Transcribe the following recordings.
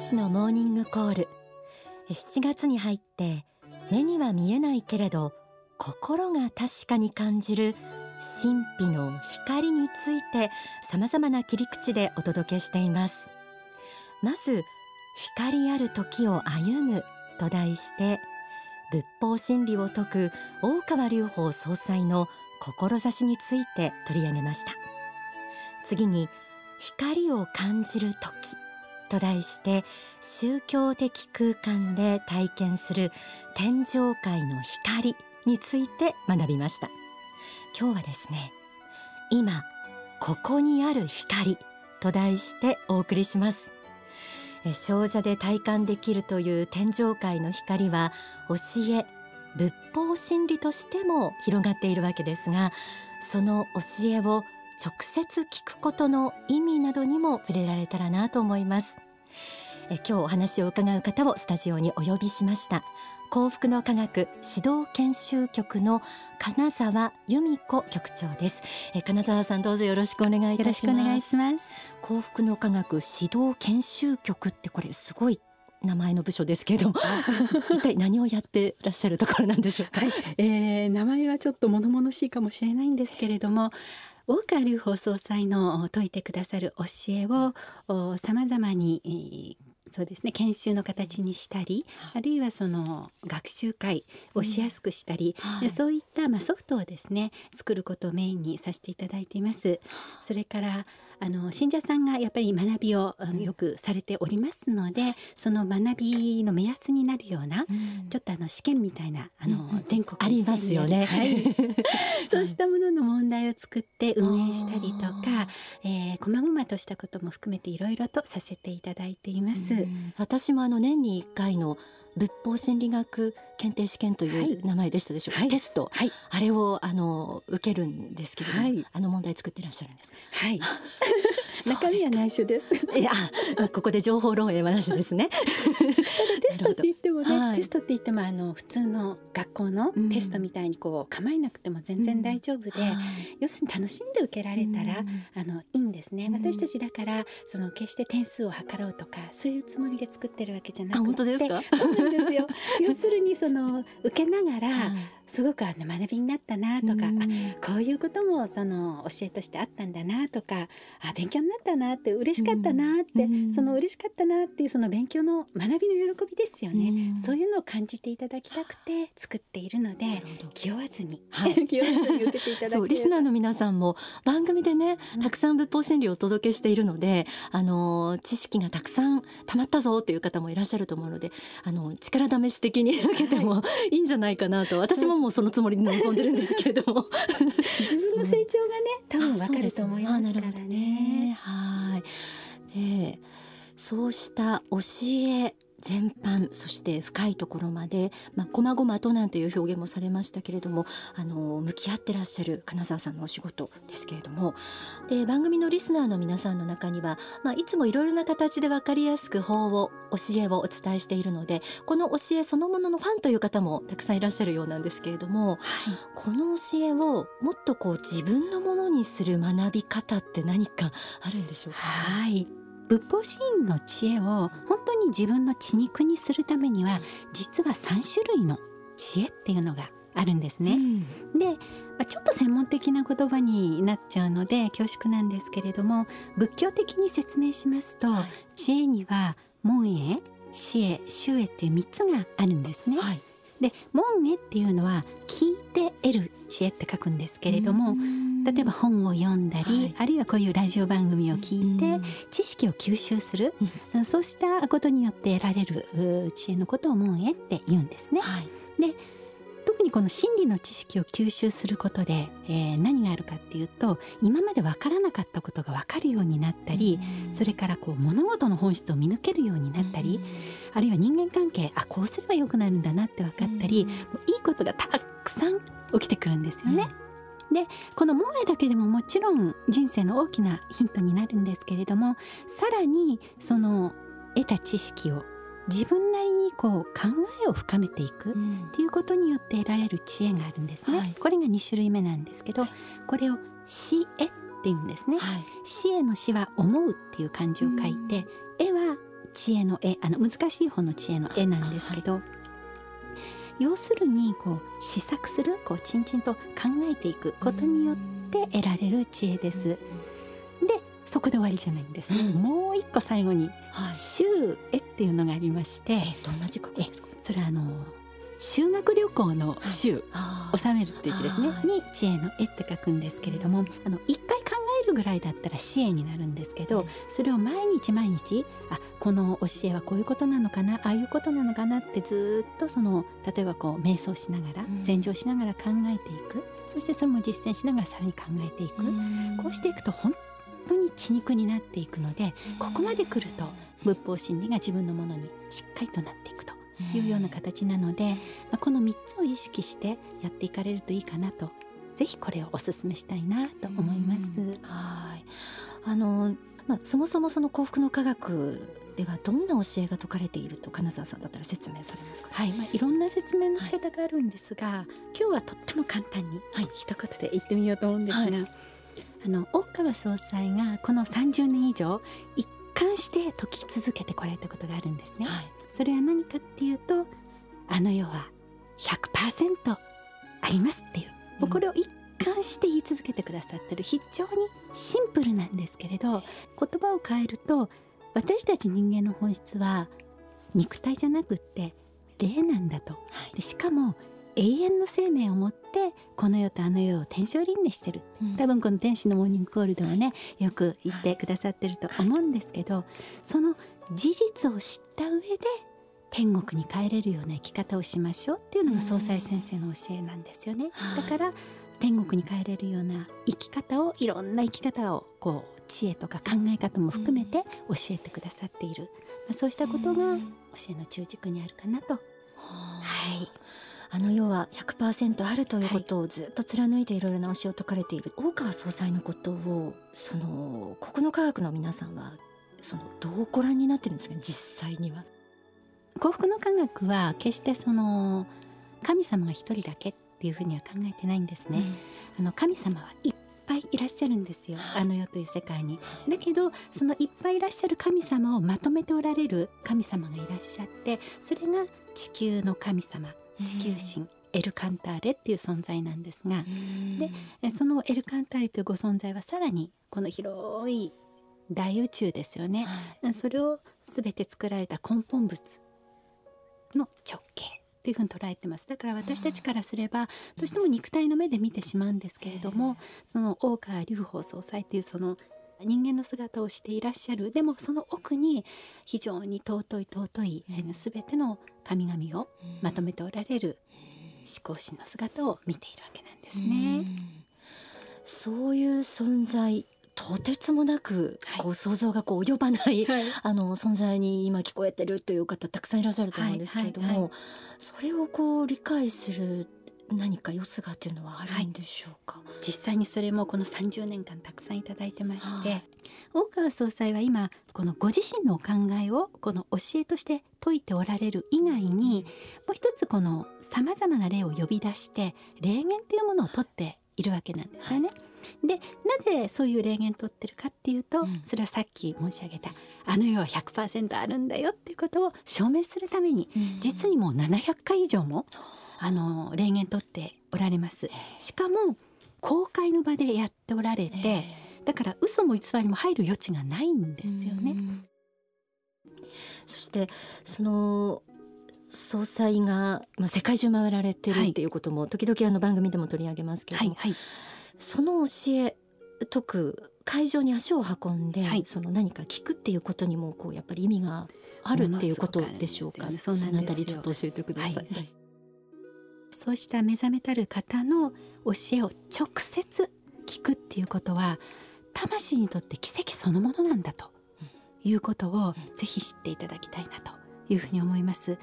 使のモーニングコール。7月に入って目には見えないけれど心が確かに感じる神秘の光について様々な切り口でお届けしています。まず光ある時を歩むと題して仏法真理を説く大川隆法総裁の志について取り上げました。次に光を感じる時。と題して宗教的空間で体験する天上界の光について学びました。今日はですね今ここにある光と題してお送りします。少女で体感できるという天上界の光は教え仏法真理としても広がっているわけですがその教えを直接聞くことの意味などにも触れられたらなと思います。え今日お話を伺う方をスタジオにお呼びしました。幸福の科学指導研修局の金沢由美子局長です。え金沢さんどうぞよろしくお願いいたします。お願いします。幸福の科学指導研修局ってこれすごい名前の部署ですけど 一体何をやってらっしゃるところなんでしょうか、はい、えー、名前はちょっと物々しいかもしれないんですけれども大川隆法総裁の説いてくださる教えをさまざまに、そうですね研修の形にしたり、あるいはその学習会をしやすくしたり、うん。はい、そういったまあソフトをですね作ることをメインにさせていただいています。それからあの信者さんがやっぱり学びをよくされておりますので、その学びの目安になるような、うん、ちょっとあの試験みたいなあの、うん、全国ありますよね。はい、そうしたものの問題を作って運営したりとか、えー、細々としたことも含めていろいろとさせていただいています。私もあの年に1回の仏法心理学検定試験という名前でしたでしょうか、はい、テスト、はい、あれをあの受けるんですけれども、はい、あの問題作っていらっしゃるんですはい中身は内緒です。いやここで情報漏洩話ですね。テストって言ってもね、はい、テストって言ってもあの普通の学校のテストみたいにこう構えなくても全然大丈夫で、うん、要するに楽しんで受けられたら、うん、あのいいんですね、うん、私たちだからその決して点数を測ろうとかそういうつもりで作ってるわけじゃなくて。本当ですか？そうなんですよ。要するにその受けながら、すごくあの学びになったなとか、うん、あこういうこともその教えとしてあったんだなとかあ勉強になったなって嬉しかったなって、うん、その嬉しかったなっていうその勉強の学びの喜びですよね、うん、そういうのを感じていただきたくて作っているので気負わずに、はい、気負わずに受けていただそうリスナーの皆さんも番組でねたくさん仏法真理をお届けしているので、あの知識がたくさんたまったぞという方もいらっしゃると思うのであの力試し的に受けても いいんじゃないかなと、私ももうそのつもりで臨んでるんですけれど。も自分の成長がね多分わかると思いますからね。はい。でそうした教え全般そして深いところまで、まあ、細々となんていう表現もされましたけれどもあの向き合ってらっしゃる金沢さんのお仕事ですけれども。で番組のリスナーの皆さんの中には、まあ、いつもいろいろな形で分かりやすく法を教えをお伝えしているのでこの教えそのもののファンという方もたくさんいらっしゃるようなんですけれども、はい、この教えをもっとこう自分のものにする学び方って何かあるんでしょうか、はい仏法シーンの知恵を本当に自分の血肉にするためには実は3種類の知恵っていうのがあるんですね。うん、でちょっと専門的な言葉になっちゃうので恐縮なんですけれども仏教的に説明しますと、はい、知恵には門へ知恵周恵っていう3つがあるんですね。はい、で門へっていうのは聞いて得る知恵って書くんですけれども、例えば本を読んだり、はい、あるいはこういうラジオ番組を聞いて知識を吸収する、うん、そうしたことによって得られる知恵のことを門へって言うんですね。はい、で特にこの心理の知識を吸収することで、えー、何があるかっていうと今まで分からなかったことが分かるようになったり、うん、それからこう物事の本質を見抜けるようになったり、うん、あるいは人間関係あこうすればよくなるんだなって分かったり、うん、いいことがたくさん起きてくるんですよね。でこの「萌え」だけでももちろん人生の大きなヒントになるんですけれどもさらにその得た知識を自分なりにこう考えを深めていくっていうことによって得られる知恵があるんですね。はい、これが2種類目なんですけど、これを「死絵」って言うんですね。はい、死への死は「思う」っていう漢字を書いて、絵は知恵の絵あの難しい方の知恵の絵なんですけど、はい、要するにこう試作するこうちんちんと考えていくことによって得られる知恵です。でそこで終わりじゃないんです、うん、もう一個最後に「はい、週絵」っていうのがありましてどんな字書くんですか？それはあの修学旅行の修、はい、収めるっていう字ですね。に知恵の絵って書くんですけれどもあの一回考えるぐらいだったら支援になるんですけどそれを毎日毎日あこの教えはこういうことなのかなああいうことなのかなってずっとその例えばこう瞑想しながら禅情しながら考えていく。そしてそれも実践しながらさらに考えていく。こうしていくと本当に血肉になっていくのでここまで来ると仏法真理が自分のものにしっかりとなっていくというような形なので、まあ、この3つを意識してやっていかれるといいかなとぜひこれをお勧めしたいなと思います。はい。あのまあ、そもそもその幸福の科学ではどんな教えが説かれていると金沢さんだったら説明されますか、はい、まあ、いろんな説明の仕方があるんですが、はい、今日はとっても簡単に、はい、一言で言ってみようと思うんですが、はい、あの大川総裁がこの30年以上一貫して解き続けてこられたことがあるんですね。はい、それは何かっていうとあの世は100%ありますっていう、うん、これを一貫して言い続けてくださってる。非常にシンプルなんですけれど言葉を変えると私たち人間の本質は肉体じゃなくって霊なんだと、はい、でしかも永遠の生命を持ってこの世とあの世を天正輪廻してる、うん、多分この天使のモーニングコールではねよく言ってくださってると思うんですけど、はい、その事実を知った上で天国に帰れるような生き方をしましょうっていうのが総裁先生の教えなんですよね。だから天国に帰れるような生き方をいろんな生き方をこう知恵とか考え方も含めて教えてくださっている、まあ、そうしたことが教えの中軸にあるかなと。はい、あの世は100%あるということをずっと貫いていろいろな教えを説かれている、大川総裁のことをその国の科学の皆さんはそのどうご覧になってるんですか？実際には。幸福の科学は決してその神様が一人だけっていうふうには考えてないんですね。うん、あの神様はいっぱいいらっしゃるんですよ。あの世という世界に。だけどそのいっぱいいらっしゃる神様をまとめておられる神様がいらっしゃってそれが地球の神様地球神、エルカンターレっていう存在なんですがでそのエルカンターレというご存在はさらにこの広い大宇宙ですよね、はい、それを全て作られた根本物の直径っていうふうに捉えてます。だから私たちからすればどうしても肉体の目で見てしまうんですけれどもその大川隆法総裁っていうその人間の姿をしていらっしゃる。でもその奥に非常に尊い尊い、うん、全ての神々をまとめておられる思考心の姿を見ているわけなんですね。そういう存在とてつもなくこう想像がこう及ばない、はい、あの存在に今聞こえてるという方たくさんいらっしゃると思うんですけれども、それをこう理解する何かよすがというのはあるんでしょうか、はい、実際にそれもこの30年間たくさんいただいてまして、はあ、大川総裁は今このご自身のお考えをこの教えとして説いておられる以外にもう一つこのさまざまな例を呼び出して霊言というものをとっているわけなんですよね。はい。でなぜそういう霊言取ってるかっていうと、うん、それはさっき申し上げたあの世は100%あるんだよっていうことを証明するために、うん、実にもう700回以上もあの霊言取っておられます。しかも公開の場でやっておられてだから嘘も偽りも入る余地がないんですよね。そしてその総裁が、まあ、世界中回られてるっていうことも、時々あの番組でも取り上げますけれども、はいはい、その教え解く会場に足を運んで、はい、その何か聞くっていうことにもこうやっぱり意味があるっていうことでしょうか。そ、ね、のあたりちょっと教えてください。はいそうした目覚めたる方の教えを直接聞くっていうことは魂にとって奇跡そのものなんだということをぜひ知っていただきたいなというふうに思います。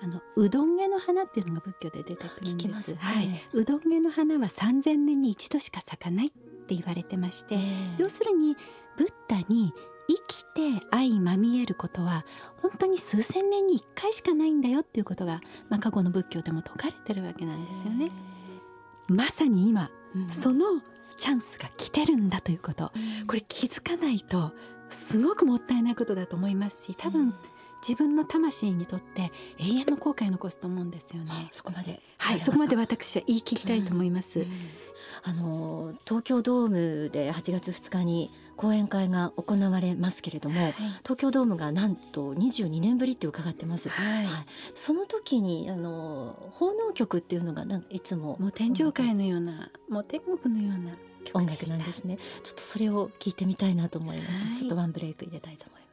あのうどん毛の花っていうのが仏教で出てくるんです。はい、うどん毛の花は3000年に一度しか咲かないって言われてまして、要するにブッダに生きて相まみえることは本当に数千年に1回しかないんだよっていうことが、まあ、過去の仏教でも説かれてるわけなんですよね。まさに今、うん、そのチャンスが来てるんだということ、これ気づかないとすごくもったいないことだと思いますし多分、自分の魂にとって永遠の後悔を残すと思うんですよね。そこまで。はい、そこまで私は言い切りたいと思います。うん。うん、あの東京ドームで8月2日に講演会が行われますけれども、はい、東京ドームがなんと22年ぶりって伺ってます。はい、はい、その時にあの奉納曲っていうのがなんいつももう天上界のような、もう天国のような音楽なんですね。ちょっとそれを聞いてみたいなと思います。はい、ちょっとワンブレイク入れたいと思います。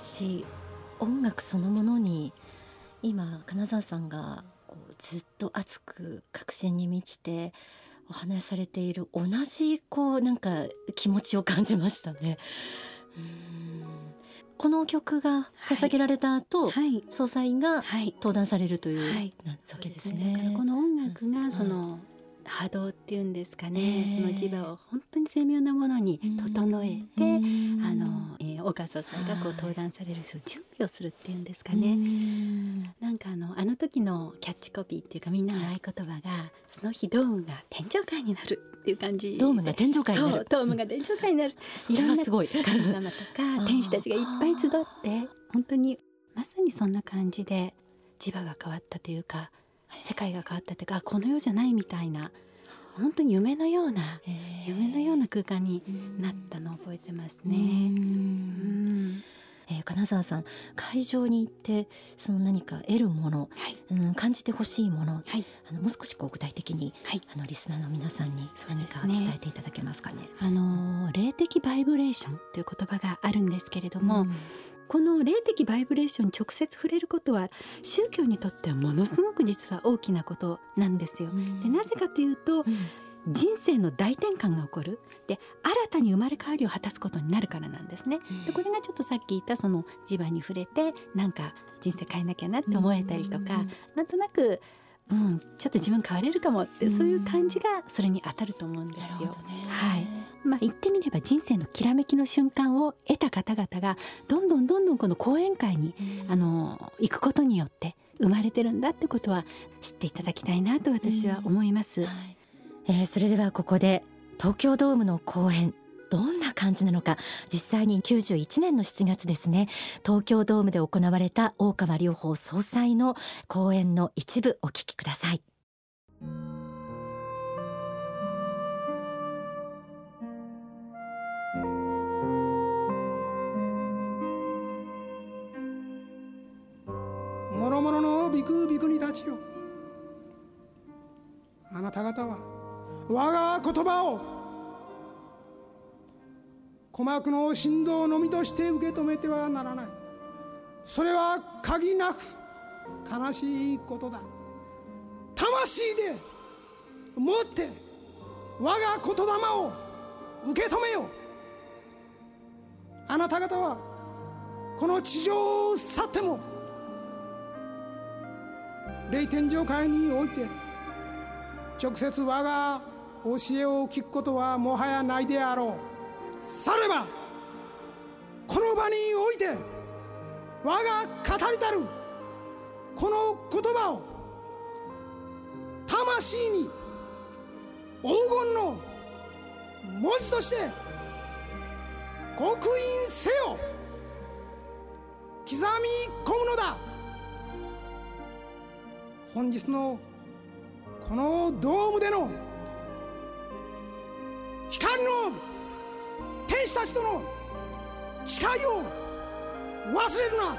し音楽そのものに今金沢さんがこうずっと熱く確信に満ちてお話しされている同じこうなんか気持ちを感じましたね。この曲が捧げられた後、はい、総裁が登壇されるという、はい、わけですね。すね。この音楽がその、波動っていうんですかね、その磁場を本当に精妙なものに整えて、あの、えー、大川総裁がこう登壇される準備をするっていうんですかね。なんかあのあの時のキャッチコピーっていうかみんなの合言葉がその日ドームが天上界になるっていう感じドームが天上界になる。ドームが天上界になる。いろんなすごい。神様とか 天使たちがいっぱい集って本当にまさにそんな感じで磁場が変わったというか世界が変わったというかこの世じゃないみたいな本当に夢のような夢のような空間になったのを覚えてますね。うん。えー、金沢さん会場に行ってその何か得るもの、はい、うん、感じてほしいもの、はい、あのもう少しこう具体的に、はい、あのリスナーの皆さんに何か伝えていただけますかね。ねあの霊的バイブレーションという言葉があるんですけれども、うん、この霊的バイブレーションに直接触れることは宗教にとってはものすごく実は大きなことなんですよ。でなぜかというと、人生の大転換が起こる。で新たに生まれ変わりを果たすことになるからなんですね。でこれがちょっとさっき言ったその磁場に触れてなんか人生変えなきゃなって思えたりとか、うん、なんとなくうん、ちょっと自分変われるかもって、そういう感じがそれに当たると思うんですよ。ね、はい。まあ言ってみれば人生のきらめきの瞬間を得た方々がどんどんどんどんこの講演会に、あの行くことによって生まれてるんだってことは知っていただきたいなと私は思います。はい、えー、それではここで東京ドームの公演どんな感じなのか。実際に91年の7月ですね。東京ドームで行われた大川隆法総裁の講演の一部お聞きください。もろもろのビクビクに立ちよ。あなた方は我が言葉を鼓膜の振動のみとして受け止めてはならない。それは限りなく悲しいことだ。魂で持って我が言霊を受け止めよう。あなた方はこの地上を去っても霊天上界において直接我が教えを聞くことはもはやないであろう。さればこの場において我が語りたるこの言葉を魂に黄金の文字として刻印せよ刻み込むのだ。本日のこのドームでの光の天使たちとの誓いを忘れるな。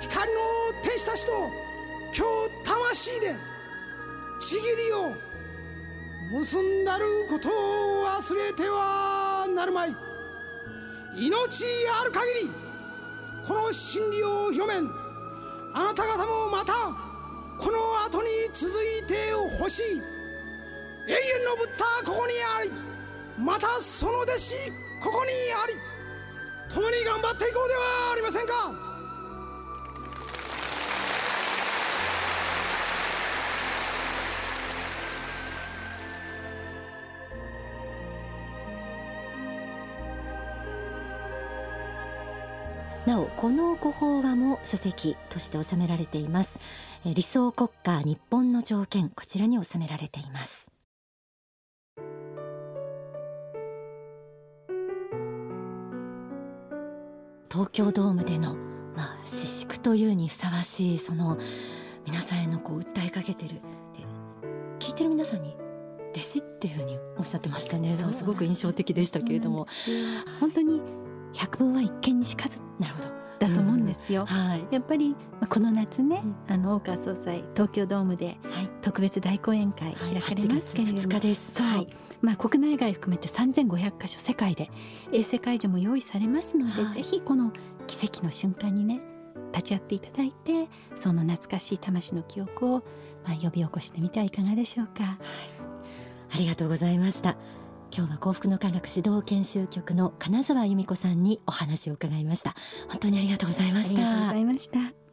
光の天使たちと今日魂でちぎりを結んだることを忘れてはなるまい。命ある限りこの真理を広めんあなた方もまたこの後に続いてほしい。永遠のブッダここにありまたその弟子ここにあり共に頑張っていこうではありませんか。なおこのご法話も書籍として収められています。理想国家日本の条件こちらに収められています。東京ドームでの、まあ、私粛というにふさわしいその皆さんへのこう訴えかけてる。で聞いてる皆さんに弟子っていうふうにおっしゃってましたね。すごく印象的でしたけれども。本当に百聞は一見にしかず。なるほど。だと思うんですよ、うんはい、やっぱり、まあ、この夏ね、うん、あの大川総裁東京ドームで特別大講演会開かれます。けれども、はい、日ですはい。まあ、国内外含めて3500カ所世界で衛星会場も用意されますので、はい、ぜひこの奇跡の瞬間にね立ち会っていただいてその懐かしい魂の記憶を、まあ、呼び起こしてみてはいかがでしょうか、はい、ありがとうございました。今日は幸福の科学指導研修局の金沢由美子さんにお話を伺いました。本当にありがとうございました。ありがとうございました